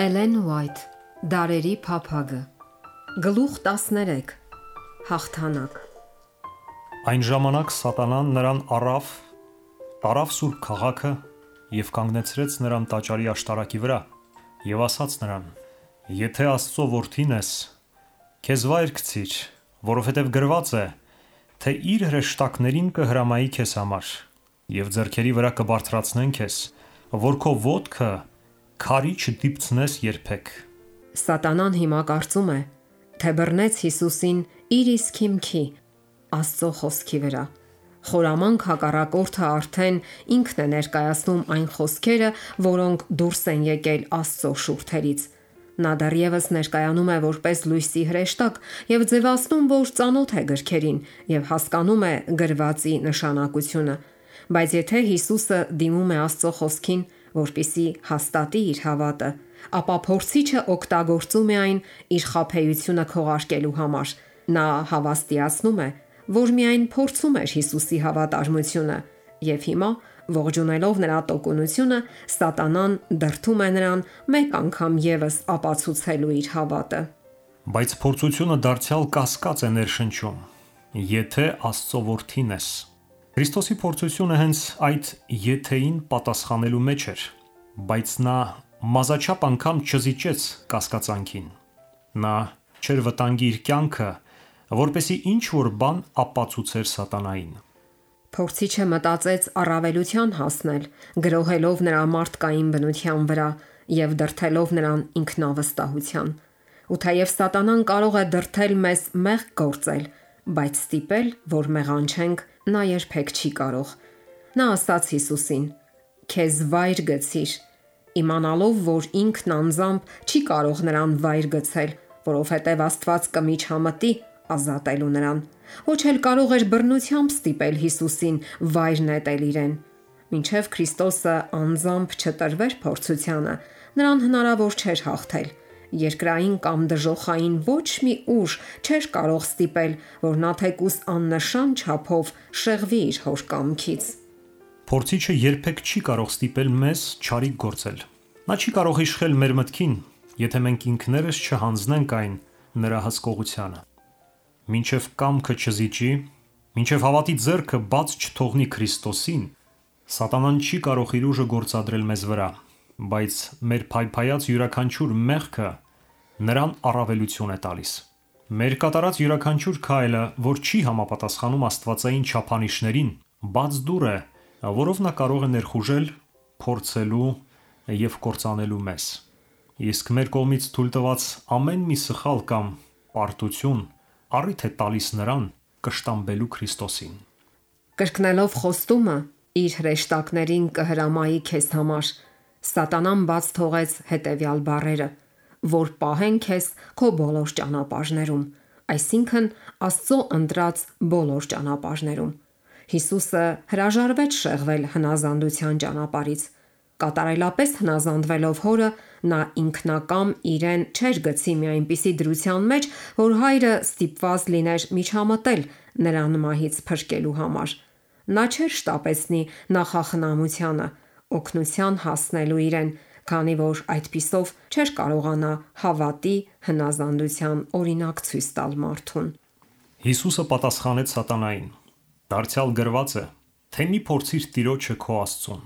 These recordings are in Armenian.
Էլեն Ուայթ Դարերի փափագը Գլուխ 13 Հաղթանակ Այն ժամանակ Սատանան նրան առավ, տարավ Սուրբ քաղաքը եւ կանգնեցրեց նրան տաճարի աշտարակի վրա եւ ասաց նրան. Եթե Աստծո որդին ես, քեզ վայր գցիր, որովհետեւ գրված է, թե իր հրեշտակներին կհրամայի քեզ համար եւ ձեռքերի վրա կբարձրացնեն քեզ, որ քո ոտքը քարի չդիպցնես երբեք։ Սատանան հիմա կարծում է, թե բռնեց Հիսուսին իր իսկ հիմքի Աստծո խոսքի վրա։ Խորամանկ հակառակորդը արդեն ինքն է ներկայացնում այն խոսքերը, որոնք դուրս են եկել Աստծո շուրթերից։ Նա դեռևս ներկայանում է որպես լույսի հրեշտակ եւ ձևացնում, որ ծանոթ է գրքերին եւ հասկանում է գրվածի նշանակությունը։ Բայց եթե Հիսուսը դիմում է Աստծո խոսքին, որpիսի հաստատի իր հավատը, ապա փորձիչը օգտագործում է այն իր խափեությունը քողարկելու համար։ Նա հավաստիացնում է, որ միայն փորձում էր Հիսուսի հավատարմությունը, եւ հիմա, ողջունելով նրա տոկունությունը, Սատանան դրթում է նրան մեկ անգամ եւս ապացուցելու իր հավատը։ Բայց փորձությունը դարձյալ կասկած է ներշնչում. Եթե Աստծո որդին ես, Քրիստոսի փորձությունը հենց այդ եթեին պատասխանելու մեջ էր, բայց նա մազաչափ անգամ չզիջեց կասկածանքին։ Նա չեր վտանգի իր կյանքը, որպեսի ինչ որ բան ապացուցեր սատանային։ Փորձիչը մտածեց առավելության հասնել, գրոհելով նրա մարդկային բնության վրա եւ դրթելով նրան ինքնավստահության։ Ու թեև սատանան կարող է դրթել մեզ մեղք գործել, բայց ստիպել, որ մեղանչենք, նա երբեք չի կարող։ Նա ասաց Հիսուսին. Քեզ վայր գցիր, իմանալով, որ ինքն անձամբ չի կարող նրան վայր գցել, որովհետև Աստված կմիջամտի ազատելու նրան։ Ոչ էլ կարող էր բռնությամբ ստիպել Հիսուսին վայր նետել իրեն։ Մինչև Քրիստոսը անձամբ չտրվեր փորձությանը, նրան հնարավոր չէր հաղթել։ Երկրային կամ դժոխային ոչ մի ուժ չէր կարող ստիպել, որ նա թեկուս աննշան չափով շեղվի իր հոր կամքից։ Փորձիչը երբեք չի կարող ստիպել մեզ ճարիք գործել։ Նա չի կարող իշխել մեր մտքին, եթե մենք ինքներս չհանձնենք այն նրա հսկողությանը։ Մինչև կամքը չզիջի, մինչև հավատի ձեռքը բաց չթողնի Քրիստոսին, Սատանան չի կարող իր ուժը գործադրել մեզ վրա, բայց մեր փայփայած յուրաքանչյուր մեղքը նրան առավելություն է տալիս։ Մեր կատարած յուրաքանչյուր քայլը, որ չի համապատասխանում Աստվածային չափանիշներին, բաց դուր է, որով նա կարող է ներխուժել, փորձելու եւ կործանելու մեզ։ Իսկ մեր կողմից թույլ տված ամեն մի սխալ կամ պարտություն առիթ է տալիս նրան կշտամբելու Քրիստոսին։ Կրկնելով խոստումը իր հրեշտակներին կհրամայի քեզ համար, Սատանան բաց թողեց հետևյալ բառերը, որ պահեն քեզ քո բոլոր ճանապարհներում, այսինքն Աստծո ընտրած բոլոր ճանապարհներում։ Հիսուսը հրաժարվեց շեղվել հնազանդության ճանապարից Կատարելապես հնազանդվելով հորը, նա ինքնակամ իրեն չէր գցի մի այնպիսի դրության մեջ, որ հայրը ստիպված լիներ միջամտել նրան մահից փրկելու համար։ Նա չէր շտապեցնի նախախնամությանը, օգնության հասնելու իրեն, քանի որ այդпիսով չէր կարողանա հավատի հնազանդության օրինակ ցույց տալ մարդուն։ Հիսուսը պատասխանեց սատանային. Դարձյալ գրված է. թե մի փորձիր Տիրոջը քո Աստծուն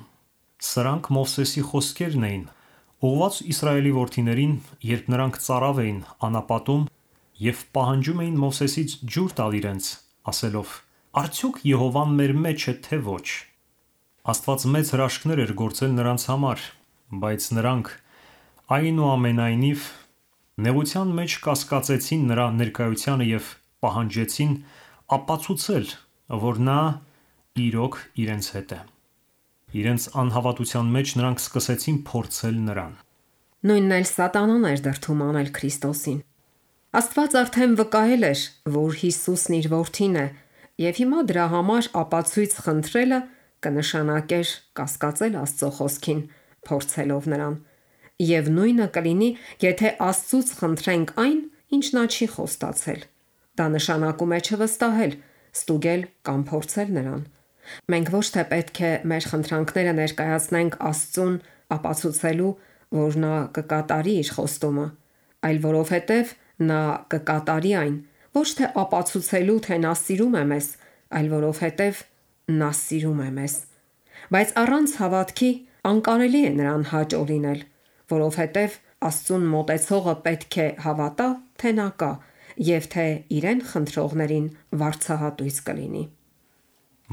Սրանք Մովսեսի խոսքերն էին, ուղված Իսրայելի որդիներին, երբ նրանք ծարավ էին անապատում եւ պահանջում էին Մովսեսից ջուր տալ իրենց, ասելով. Արդյոք Եհովան մեր մեջ է թե ոչ։ Աստված մեծ հրաշքներ էր գործել նրանց համար, բայց նրանք այնուամենայնիվ նեղության մեջ կասկածեցին նրա ներկայությանը եւ պահանջեցին ապացուցել, որ նա իրոք իրենց հետ է։ Իրենց անհավատության մեջ նրանք սկսեցին փորձել նրան։ Նույնն էլ Սատանան էր դրթում անել Քրիստոսին։ Աստված արդեն վկայել էր, որ Հիսուսն իր որդին է, եւ հիմա դրա համար ապացույց խնդրելը կնշանակեր կասկածել Աստծո խոսքին, փորձելով նրան։ Եվ նույնը կլինի, եթե Աստծուց խնդրենք այն, ինչ նա չի խոստացել։ Դա նշանակում է չվստահել, ստուգել կամ փորձել նրան։ Մենք ոչ թե պետք է մեր խնդրանքները ներկայացնենք Աստծուն ապացուցելու, որ նա կկատարի իր խոստումը, այլ որովհետև նա կկատարի այն, ոչ թե ապացուցելու, թե նա սիրում է մեզ, այլ որովհետև նա սիրում է մեզ։ Բայց առանց հավատքի անկարելի է նրան հաճո լինել, որովհետև Աստծուն մոտեցողը պետք է հավատա, թե նա կա և թե իրեն խնդրողներին վարձահատույց կլինի։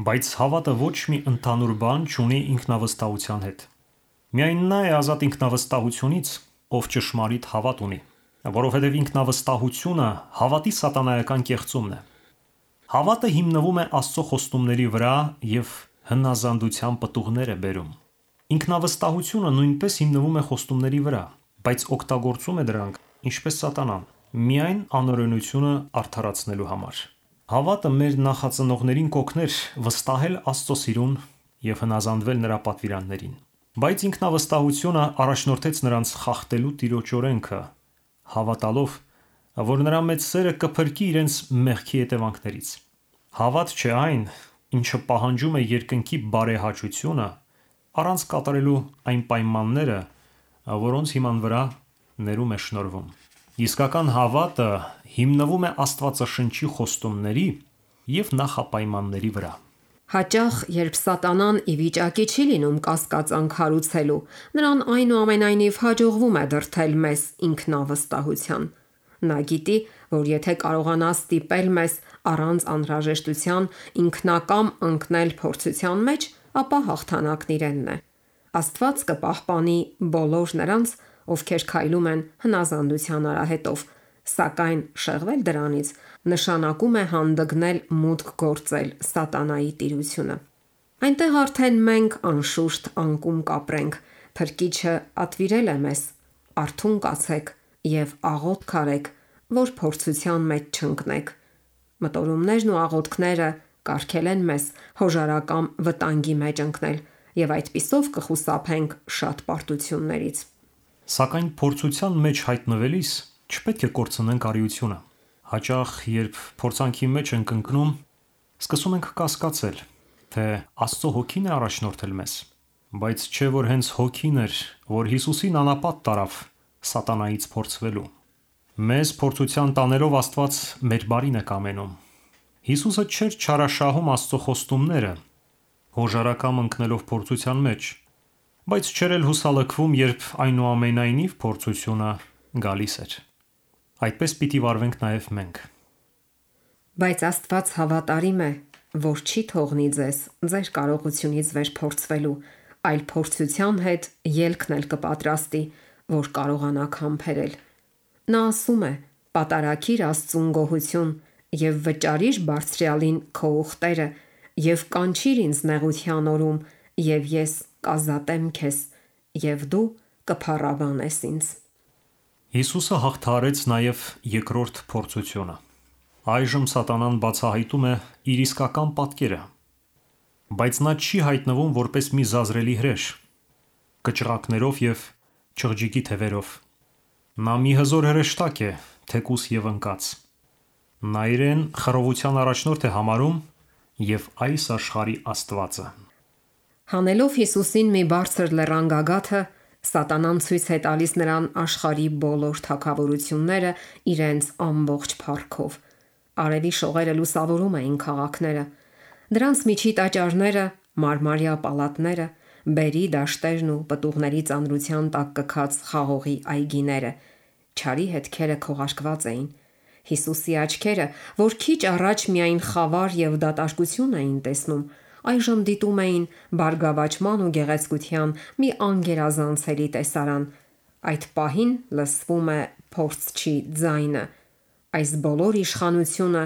Բայց հավատը ոչ մի ընդհանուր բան չունի ինքնավստահության հետ։ Միայն նա է ազատ ինքնավստահությունից, ով ճշմարիտ հավատ ունի, որովհետև ինքնավստահությունը հավատի սատանայական կեղծումն է։ Հավատը հիմնվում է Աստծո խոստումների վրա և հնազանդության պտուղներ է բերում։ Ինքնավստահությունը նույնպես հիմնվում է խոստումների վրա, բայց օգտագործում է դրանք, ինչպես սատանան, միայն անօրենությունը արդարացնելու համար։ Հավատը մեր նախածնողներին կօգներ վստահել Աստծո սիրուն և հնազանդվել Նրա պատվիրաններին։ Բայց ինքնավստահությունը առաջնորդեց նրանց խախտելու Տիրոջ օրենքը, հավատալով, որ Նրա մեծ սերը կփրկի իրենց մեղքի հետևանքներից։ Հավատ չէ այն, ինչը պահանջում է երկնքի բարեհաճությունը, առանց կատարելու այն պայմանները, որոնց հիման վրա ներում է շնորհվում։ Իսկական հավատը հիմնվում է Աստվածաշնչի խոստումների և նախապայմանների վրա։ Հաճախ, երբ սատանան ի վիճակի չի լինում կասկածանք հարուցելու, նրան այնուամենայնիվ հաջողվում է դրդել մեզ ինքնավստահության։ Նա գիտի, որ եթե կարողանա ստիպել մեզ առանց անհրաժեշտության ինքնակամ ընկնել փորձության մեջ, ապա հաղթանակն իրենն է։ Աստված կպահպանի բոլոր նրանց, ովքեր քայլում են հնազանդության արահետով, սակայն շեղվել դրանից նշանակում է հանդգնել մուտք գործել սատանայի տիրությունը։ Այնտեղ արդեն մենք անշուշտ անկում կապրենք։ Փրկիչը ատվիրել է մեզ. «Արթուն կացեք եւ աղոթք արեք, որ փորձության մեջ չընկնեք»։ Մտորումներն ու աղոթքները կարգել են մեզ հոժարակամ վտանգի մեջ ընկնել և այդպիսով կխուսափենք շատ պարտություններից։ Սակայն փորձության մեջ հայտնվելիս չպետք է կորցնենք արիությունը։ Հաճախ, երբ փորձանքի մեջ ենք ընկնում, սկսում ենք կասկածել, թե Աստծո Հոգի՞ն է առաջնորդել մեզ։ Բայց չէ՞ որ հենց Հոգին էր, որ Հիսուսին անապատ տարավ սատանայից փորձվելու։ Մեզ փորձության տանելով Աստված մեր բարին է կամենում։ Հիսուսը չէր չարաշահում Աստծո խոստումները, հոժարակամ ընկնելով փորձության մեջ, բայց չէր էլ հուսալքվում, երբ այնուամենայնիվ փորձությունը գալիս էր։ Այդպես պիտի վարվենք նաև մենք։ Բայց Աստված հավատարիմ է, որ չի թողնի ձեզ ձեր կարողությունից վեր փորձվելու, այլ փորձության հետ ելքն էլ կպատրաստի, որ կարողանաք համբերել։ Նա ասում է. «Պատարակիր Աստծուն գոհություն եւ վճարիր Բարձրյալին քո ուխտերը եւ կանչիր ինձ նեղության օրում, եւ ես կազատեմ քեզ, եւ դու կփառաբանես ինձ»։ Հիսուսը հաղթահարեց նաև երկրորդ փորձությունը։ Այժմ սատանան բացահայտում է իր իսկական պատկերը։ Բայց նա չի հայտնվում որպես մի զազրելի հրեշ՝ կճռակներով և չղջիկի թևերով։ Նա մի հզոր հրեշտակ է, թեկուզ և ընկած։ Նա իրեն խռովության առաջնորդ է համարում և այս աշխարհի աստվածը։ Հանելով Հիսուսին մի բարձր լեռան գագաթը, սատանան ցույց է տալիս նրան աշխարհի բոլոր թագավորությունները իրենց ամբողջ փառքով։ Արևի շողերը լուսավորում էին քաղաքները։ Դրանց միջի տաճարները, մարմարյա պալատները, բերրի դաշտերն ու պտուղների ծանրության տակ կքած խաղողի այգիները, չարի հետքերը քողարկված էին։ Հիսուսի աչքերը, որ քիչ առաջ միայն խավար եւ դատարկություն էին տեսնում, այժմ դիտում էին բարգավաճման ու գեղեցկության մի անգերազանցելի տեսարան։ Այդ պահին լսվում է փորձչի ձայնը. Այս բոլոր իշխանությունը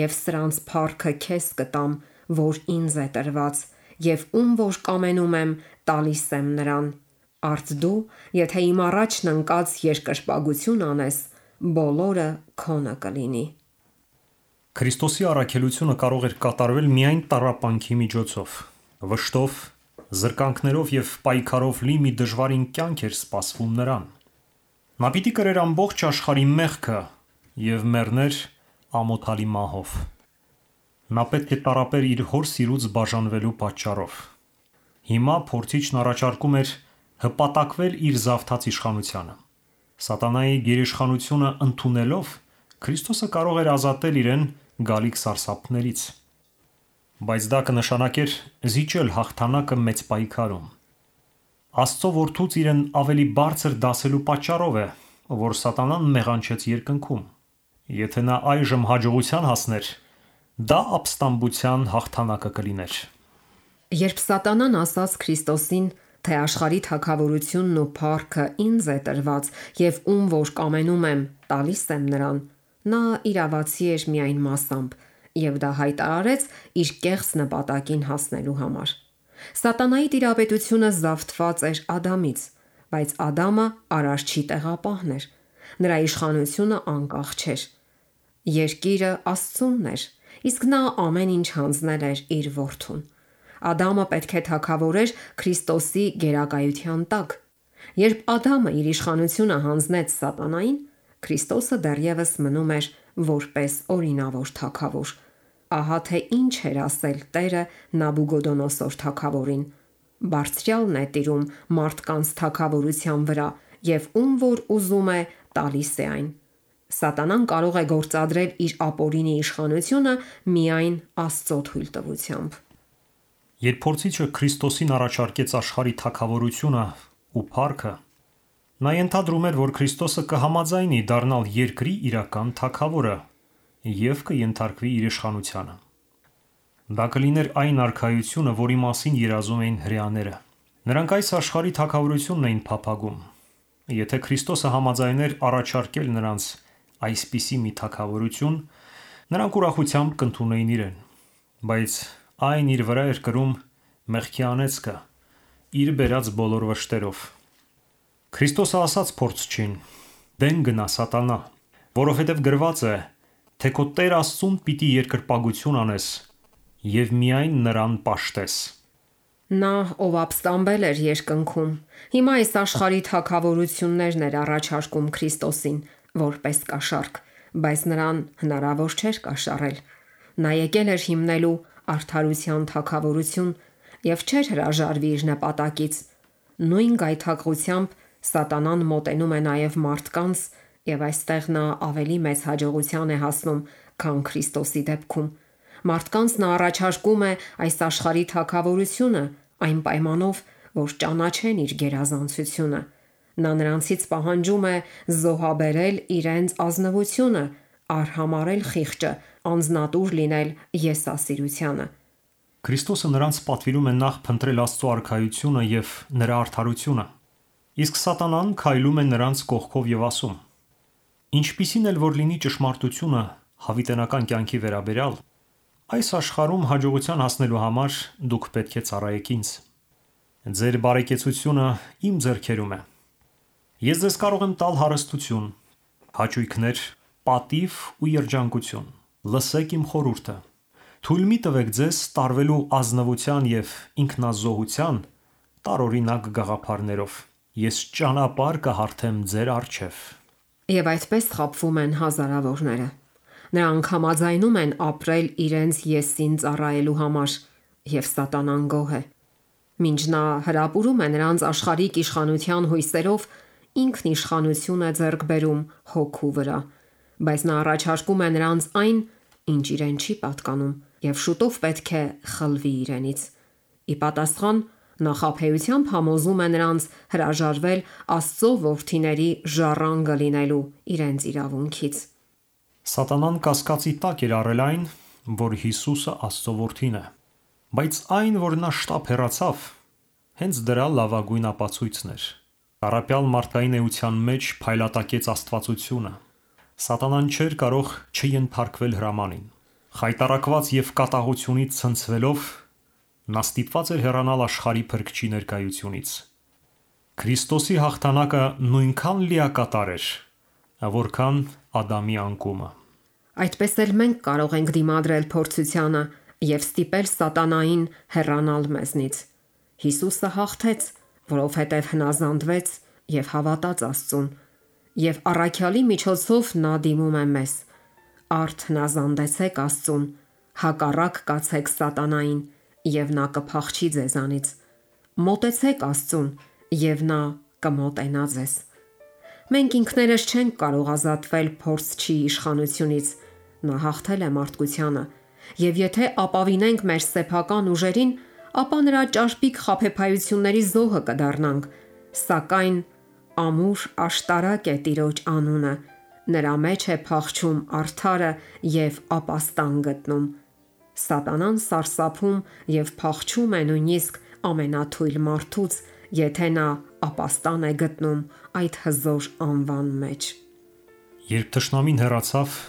եւ սրանց փառքը քեզ կտամ, որ ինձ է տրված, եւ ում որ կամենում եմ, տալիս եմ նրան։ Արդ դու, եթե իմ առաջն ընկած երկրպագություն անես, բոլորը քոնը կլինի։ Քրիստոսի առաքելությունը կարող էր կատարվել միայն տառապանքի միջոցով։ Վշտով, զրկանքներով եւ պայքարով լի մի դժվարին կյանք էր սպասվում նրան։ Նա պիտի կրեր ամբողջ աշխարհի մեղքը եւ մեռներ ամոթալի մահով։ Նա պետք է տառապեր իր հոր սիրուց բաժանվելու պատճառով։ Հիմա փորձիչն առաջարկում էր հպատակվել իր զավթած իշխանությանը։ Սատանայի գերիշխանությունը ընդունելով Քրիստոսը կարող էր ազատել իրեն գալիք սարսափներից։ Բայց դա կնշանակեր զիջել հաղթանակը մեծ պայքարում։ Աստծո որդուց իրեն ավելի բարձր դասելու պատճառով է, որ սատանան մեղանչեց երկնքում։ Եթե նա այժմ հաջողության հասներ, դա ապստամբության հաղթանակը կլիներ։ Երբ սատանան ասաց Քրիստոսին, թե աշխարհի թակավորությունն ու փառքը ինձ է տրված եւ ում որ կամենում եմ, տալիս եմ նրան, նա իրավացի էր միայն մասամբ եւ դա հայտարարեց իր կեղծ նպատակին հասնելու համար։ Սատանայի տիրապետությունը զավթված էր Ադամից, բայց Ադամը արարչի տեղապահն էր։ Նրա իշխանությունը անկախ չէր։ Երկիրը Աստծունն էր, իսկ նա ամեն ինչ հանձնել էր իր որդուն։ Ադամը պետք է թակավորեր Քրիստոսի գերակայության տակ։ Երբ Ադամը իր իշխանությունը հանձնեց սատանային, Քրիստոսը դեռևս մնում էր որպես օրինավոր թակավոր։ Ահա թե ինչ էր ասել Տերը Նաբուգոդոնոսոր թակավորին. Բարձրյալն է տիրում մարդկանց թակավորության վրա եւ ում որ ուզում է տալիս է այն։ Սատանան կարող է գործադրել իր ապօրինի իշխանությունը միայն Աստծո թույլ տվությամբ։ Երբ փորձիչը Քրիստոսին առաջարկեց աշխարհի թակավորությունը ու փառքը, նա ենթադրում էր, որ Քրիստոսը կհամաձայնի դառնալ երկրի իրական թակավորը եւ կընթարկվի իր իշխանությանը։ Դա կլիներ այն արքայությունը, որի մասին երազում էին հрьяաները։ Նրանք այս աշխարհի թակավորությունն էին փափագում։ Եթե Քրիստոսը համաձայներ առաջարկել նրանց այսպիսի մի թակավորություն, նրանք ուրախությամբ կընդունեին իրեն։ Բայց այն իր վրա էր կրում մեղքի անեծքը իր բերած բոլոր վշտերով։ Քրիստոսը ասաց փորձչին. «Դեն գնա սատանա, որովհետև գրված է. թե քո Տեր Աստծուն պիտի երկրպագություն անես եւ միայն նրան պաշտես»։ Նա ով ապստամբել էր երկնքում, հիմա այս աշխարհի թակավորություններն էր առաջարկում Քրիստոսին որպես կաշառք, բայց նրան հնարավոր չէր կաշառել։ Նա եկել էր հիմնելու արդարության թակավորություն եւ չէր հրաժարվի իր նպատակից։ Նույն գայթակղությամբ սատանան մոտենում է նաև մարդկանց եւ այստեղ նա ավելի մեծ հաջողության է հասնում, քան Քրիստոսի դեպքում։ Մարդկանց նա առաջարկում է այս աշխարհի թակավորությունը այն պայմանով, որ ճանաչեն իր գերազանցությունը։ Նա նրանցից պահանջում է զոհաբերել իրենց ազնվությունը, արհամարել խիղճը, անznատուր լինել եսասիրությանը։ Քրիստոսը նրանց պատվիրում է նախ փնտրել Աստծո արքայությունը եւ նրա արդարությունը։ Իսկ սատանան քայլում է նրանց կողքով եւ ասում. Ինչպիսին էլ որ լինի ճշմարտությունը հավիտենական կյանքի վերաբերյալ, այս աշխարհում հաջողության հասնելու համար դուք պետք է ծառայեք ինձ։ Ձեր բարեկեցությունը իմ ձեռքերում է։ Ես ձեզ կարող եմ տալ հարստություն, հաճույքներ, պատիվ ու երջանկություն։ Լսեք իմ խորհուրդը. Թույլ մի տվեք ձեզ տարվելու ազնվության եւ ինքնազոհության տարօրինակ գաղափարներով։ Ես ճանապարհ կհարթեմ ձեր առջև։ Եվ այդպես խապվում են հազարավորները։ Նրանք համաձայնում են ապրել իրենց եսին ծառայելու համար, եւ սատանան գոհ է։ Մինչ նա հրապուրում է նրանց աշխարհիկ իշխանության հույսերով, ինքն իշխանություն է ձեռք բերում հոգու վրա, բայց նա առաջարկում է նրանց այն, ինչ իրեն չի պատկանում եւ շուտով պետք է խլվի իրենից։ Ի պատասխան նախապեյությամբ համոզում է նրանց հրաժարվել Աստծո որդիների ժառանգը լինելու իրենց իրավունքից։ Սատանան կասկածի տակ էր առել այն, որ Հիսուսը Աստծո որդին է, բայց այն, որ նա շտապ հեռացավ, հենց դրա լավագույն ապացույցն էր։ Տարապյալ մարդկային էության մեջ փայլատակեց Աստվածությունը։ Սատանան չէր կարող չընթարկվել հրամանին։ Խայտարակված եւ կատաղությունից ցնցվելով նա ստիպված էր հեռանալ աշխարհի փրկչի ներկայությունից։ Քրիստոսի հաղթանակը նույնքան լիակատար էր, որքան Ադամի անկումը։ Այդպես էլ մենք կարող ենք դիմադրել փորձությանը եւ ստիպել սատանային հեռանալ մեզնից։ Հիսուսը հաղթեց, որովհետև հնազանդվեց եւ հավատաց Աստծուն, եւ առաքյալի միջոցով նա դիմում է մեզ. Արդ հնազանդեցեք Աստծուն, հակառակ կացեք սատանային, եւ նա կփախչի ձեզանից։ Մոտեցեք Աստծուն եւ նա կմոտենա ձեզ։ Մենք ինքներս չենք կարող ազատվել փորձչի իշխանությունից։ Նա հաղթել է մարդկությանը, եւ եթե ապավինենք մեր սեփական ուժերին, ապա նրա ճարպիկ խափեփայությունների զոհը կդառնանք։ Սակայն ամուր աշտարակ է Տիրոջ անունը։ Նրա մեջ է փախչում արդարը եւ ապաստան գտնում։ Սատանան սարսափում եւ փախչում է նույնիսկ ամենաթույլ մարդուց, եթե նա ապաստան է գտնում այդ հզոր անվան մեջ։ Երբ ճշնամին հեռացավ,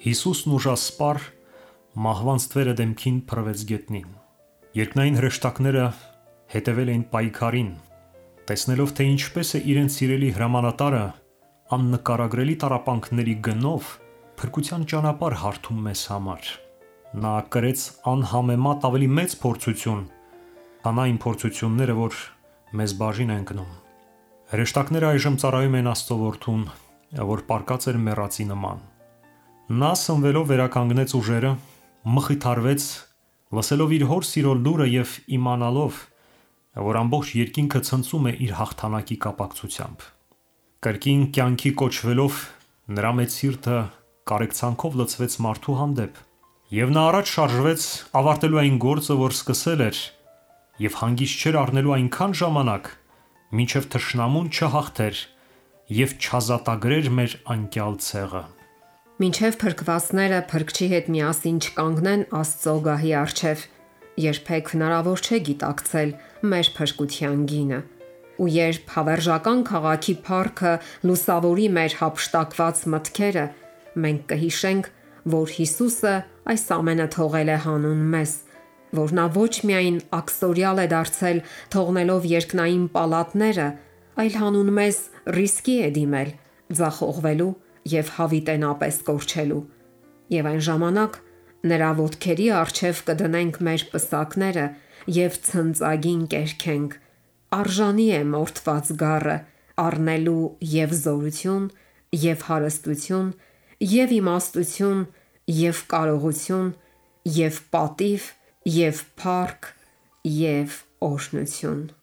Հիսուսն ուժասպար մահվան ստվերը դեմքին փռվեց գետնին։ Երկնային հրեշտակները հետևել էին պայքարին, տեսնելով թե ինչպես է իրենց սիրելի հրամանատարը աննկարագրելի տարապանքների գնով փրկության ճանապարհ հարթում մեզ համար։ Նա կրեց անհամեմատ ավելի մեծ փորձություն, քան այն փորձությունները, որ մեզ բաժին են գնում։ Հրեշտակները այժմ ծառայում են Աստծո որ պարկած էր մեռածի նման։ Նա սնվելով վերականգնեց ուժերը, մխիթարվեց, լսելով իր հոր սիրո լուրը եւ իմանալով, որ ամբողջ երկինքը ցնծում է իր հաղթանակի կապակցությամբ։ Կրկին կյանքի կոչվելով նրա մեծ սիրտը կարեկցանքով լցվեց մարդու հանդեպ Եվ նա առաջ շարժվեց ավարտելու այն գործը, որ սկսել էր, եւ հանգիստ չէր առնելու այնքան ժամանակ, մինչև թշնամուն չհաղթեր եւ չազատագրեր մեր անկյալ ցեղը։ Մինչև փրկվածները փրկչի հետ միասին չկանգնեն Աստծո գահի առջև, երբեք հնարավոր չէ գիտակցել մեր փրկության գինը։ Ու երբ հավերժական քաղաքի փառքը լուսավորի մեր հապշտակված մտքերը, մենք կհիշենք, որ Հիսուսը այս ամենը թողել է հանուն մեզ, որ նա ոչ միայն աքսորիալ է դարձել թողնելով երկնային պալատները, այլ հանուն մեզ ռիսկի է դիմել ձախողվելու եւ հավիտենապես կորչելու։ Եվ այն ժամանակ նրա ոտքերի առջև կդնենք մեր պսակները եւ ցնծագին կերքենք։ Արժանի է մորթված գառը առնելու եւ զորություն, եւ հարստություն, եւ իմաստություն, եւ կարողություն, եւ պատիվ, եւ փառք, եւ օրհնություն։